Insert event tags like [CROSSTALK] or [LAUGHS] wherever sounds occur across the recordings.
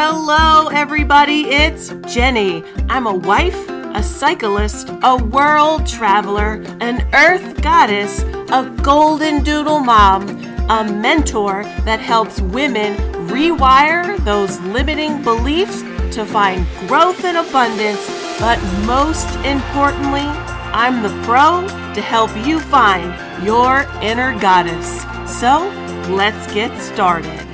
Hello, everybody. It's Jennie. I'm a wife, a cyclist, a world traveler, an earth goddess, a golden doodle mom, a mentor that helps women rewire those limiting beliefs to find growth and abundance. But most importantly, I'm the pro to help you find your inner goddess. So let's get started.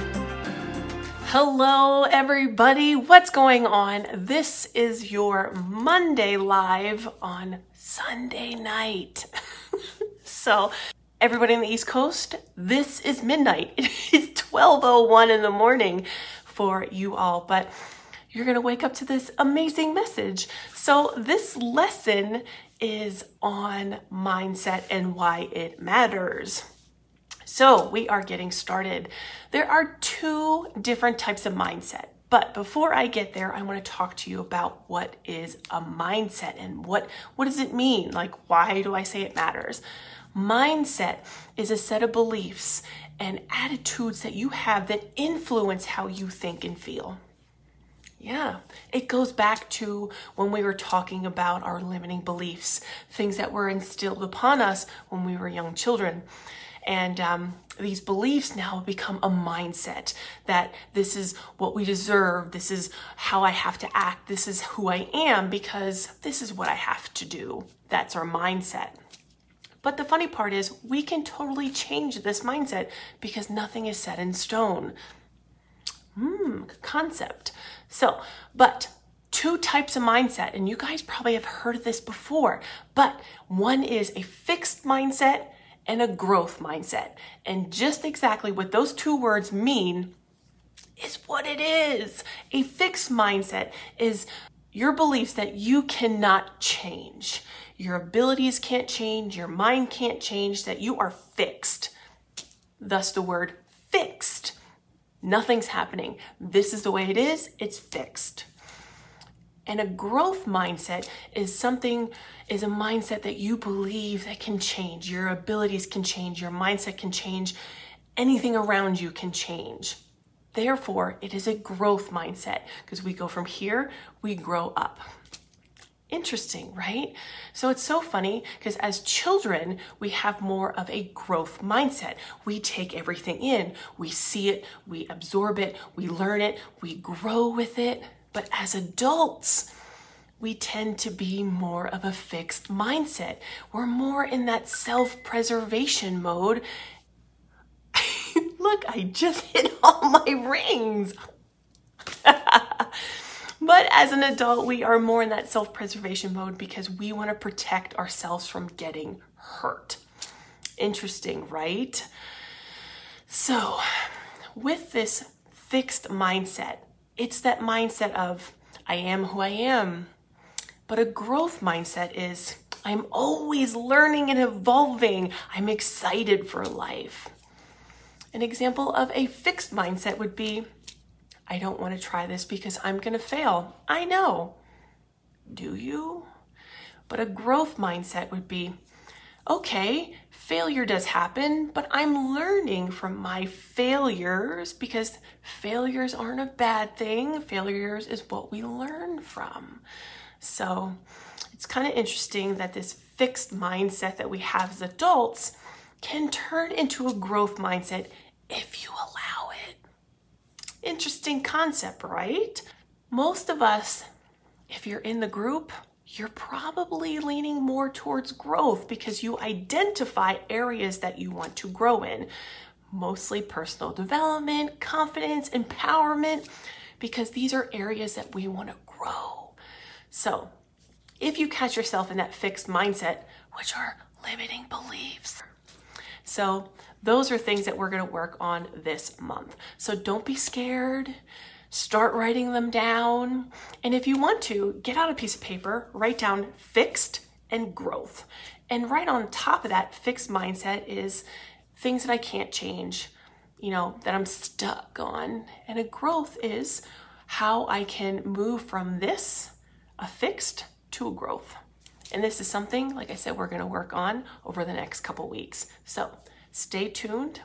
Hello, everybody. What's going on? This is your Monday live on Sunday night. [LAUGHS] so, everybody on the East Coast, this is midnight. It is 12:01 in the morning for you all, but you're going to wake up to this amazing message. So, this lesson is on mindset and why it matters. So, we are getting started. There are two different types of mindset. But before I get there, I want to talk to you about what is a mindset and what what does it mean? Like why do I say it matters? Mindset is a set of beliefs and attitudes that you have that influence how you think and feel. Yeah, it goes back to when we were talking about our limiting beliefs, things that were instilled upon us when we were young children. And um, these beliefs now become a mindset that this is what we deserve, this is how I have to act, this is who I am because this is what I have to do. That's our mindset. But the funny part is, we can totally change this mindset because nothing is set in stone. Hmm, concept. So, but two types of mindset, and you guys probably have heard of this before, but one is a fixed mindset and a growth mindset. And just exactly what those two words mean is what it is. A fixed mindset is your beliefs that you cannot change. Your abilities can't change, your mind can't change, that you are fixed. Thus, the word fixed. Nothing's happening. This is the way it is, it's fixed. And a growth mindset is something, is a mindset that you believe that can change. Your abilities can change, your mindset can change, anything around you can change. Therefore, it is a growth mindset because we go from here, we grow up. Interesting, right? So it's so funny because as children, we have more of a growth mindset. We take everything in, we see it, we absorb it, we learn it, we grow with it. But as adults, we tend to be more of a fixed mindset. We're more in that self preservation mode. [LAUGHS] Look, I just hit all my rings. [LAUGHS] but as an adult, we are more in that self preservation mode because we want to protect ourselves from getting hurt. Interesting, right? So, with this fixed mindset, it's that mindset of, I am who I am. But a growth mindset is, I'm always learning and evolving. I'm excited for life. An example of a fixed mindset would be, I don't want to try this because I'm going to fail. I know. Do you? But a growth mindset would be, okay, failure does happen, but I'm learning from my failures because failures aren't a bad thing. Failures is what we learn from. So it's kind of interesting that this fixed mindset that we have as adults can turn into a growth mindset if you allow it. Interesting concept, right? Most of us, if you're in the group, you're probably leaning more towards growth because you identify areas that you want to grow in. Mostly personal development, confidence, empowerment, because these are areas that we want to grow. So, if you catch yourself in that fixed mindset, which are limiting beliefs, so those are things that we're going to work on this month. So don't be scared start writing them down. And if you want to, get out a piece of paper, write down fixed and growth. And right on top of that fixed mindset is things that I can't change, you know, that I'm stuck on. And a growth is how I can move from this, a fixed, to a growth. And this is something, like I said, we're going to work on over the next couple weeks. So stay tuned.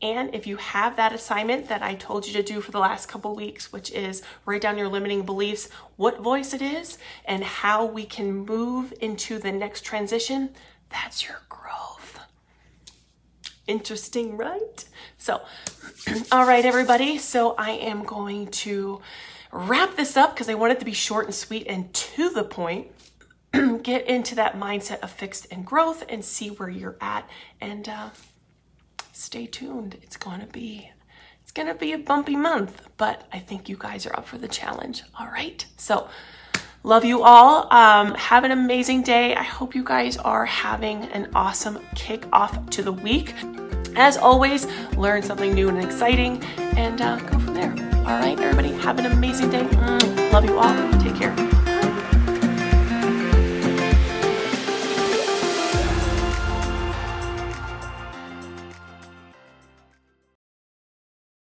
And if you have that assignment that I told you to do for the last couple weeks, which is write down your limiting beliefs, what voice it is, and how we can move into the next transition, that's your growth. Interesting, right? So, [CLEARS THROAT] all right, everybody. So I am going to wrap this up because I want it to be short and sweet and to the point. [CLEARS THROAT] Get into that mindset of fixed and growth and see where you're at. And uh, stay tuned. It's going to be it's going to be a bumpy month, but I think you guys are up for the challenge. All right. So, love you all. Um, have an amazing day. I hope you guys are having an awesome kick off to the week. As always, learn something new and exciting and uh, go from there. All right, everybody, have an amazing day. Mm, love you all.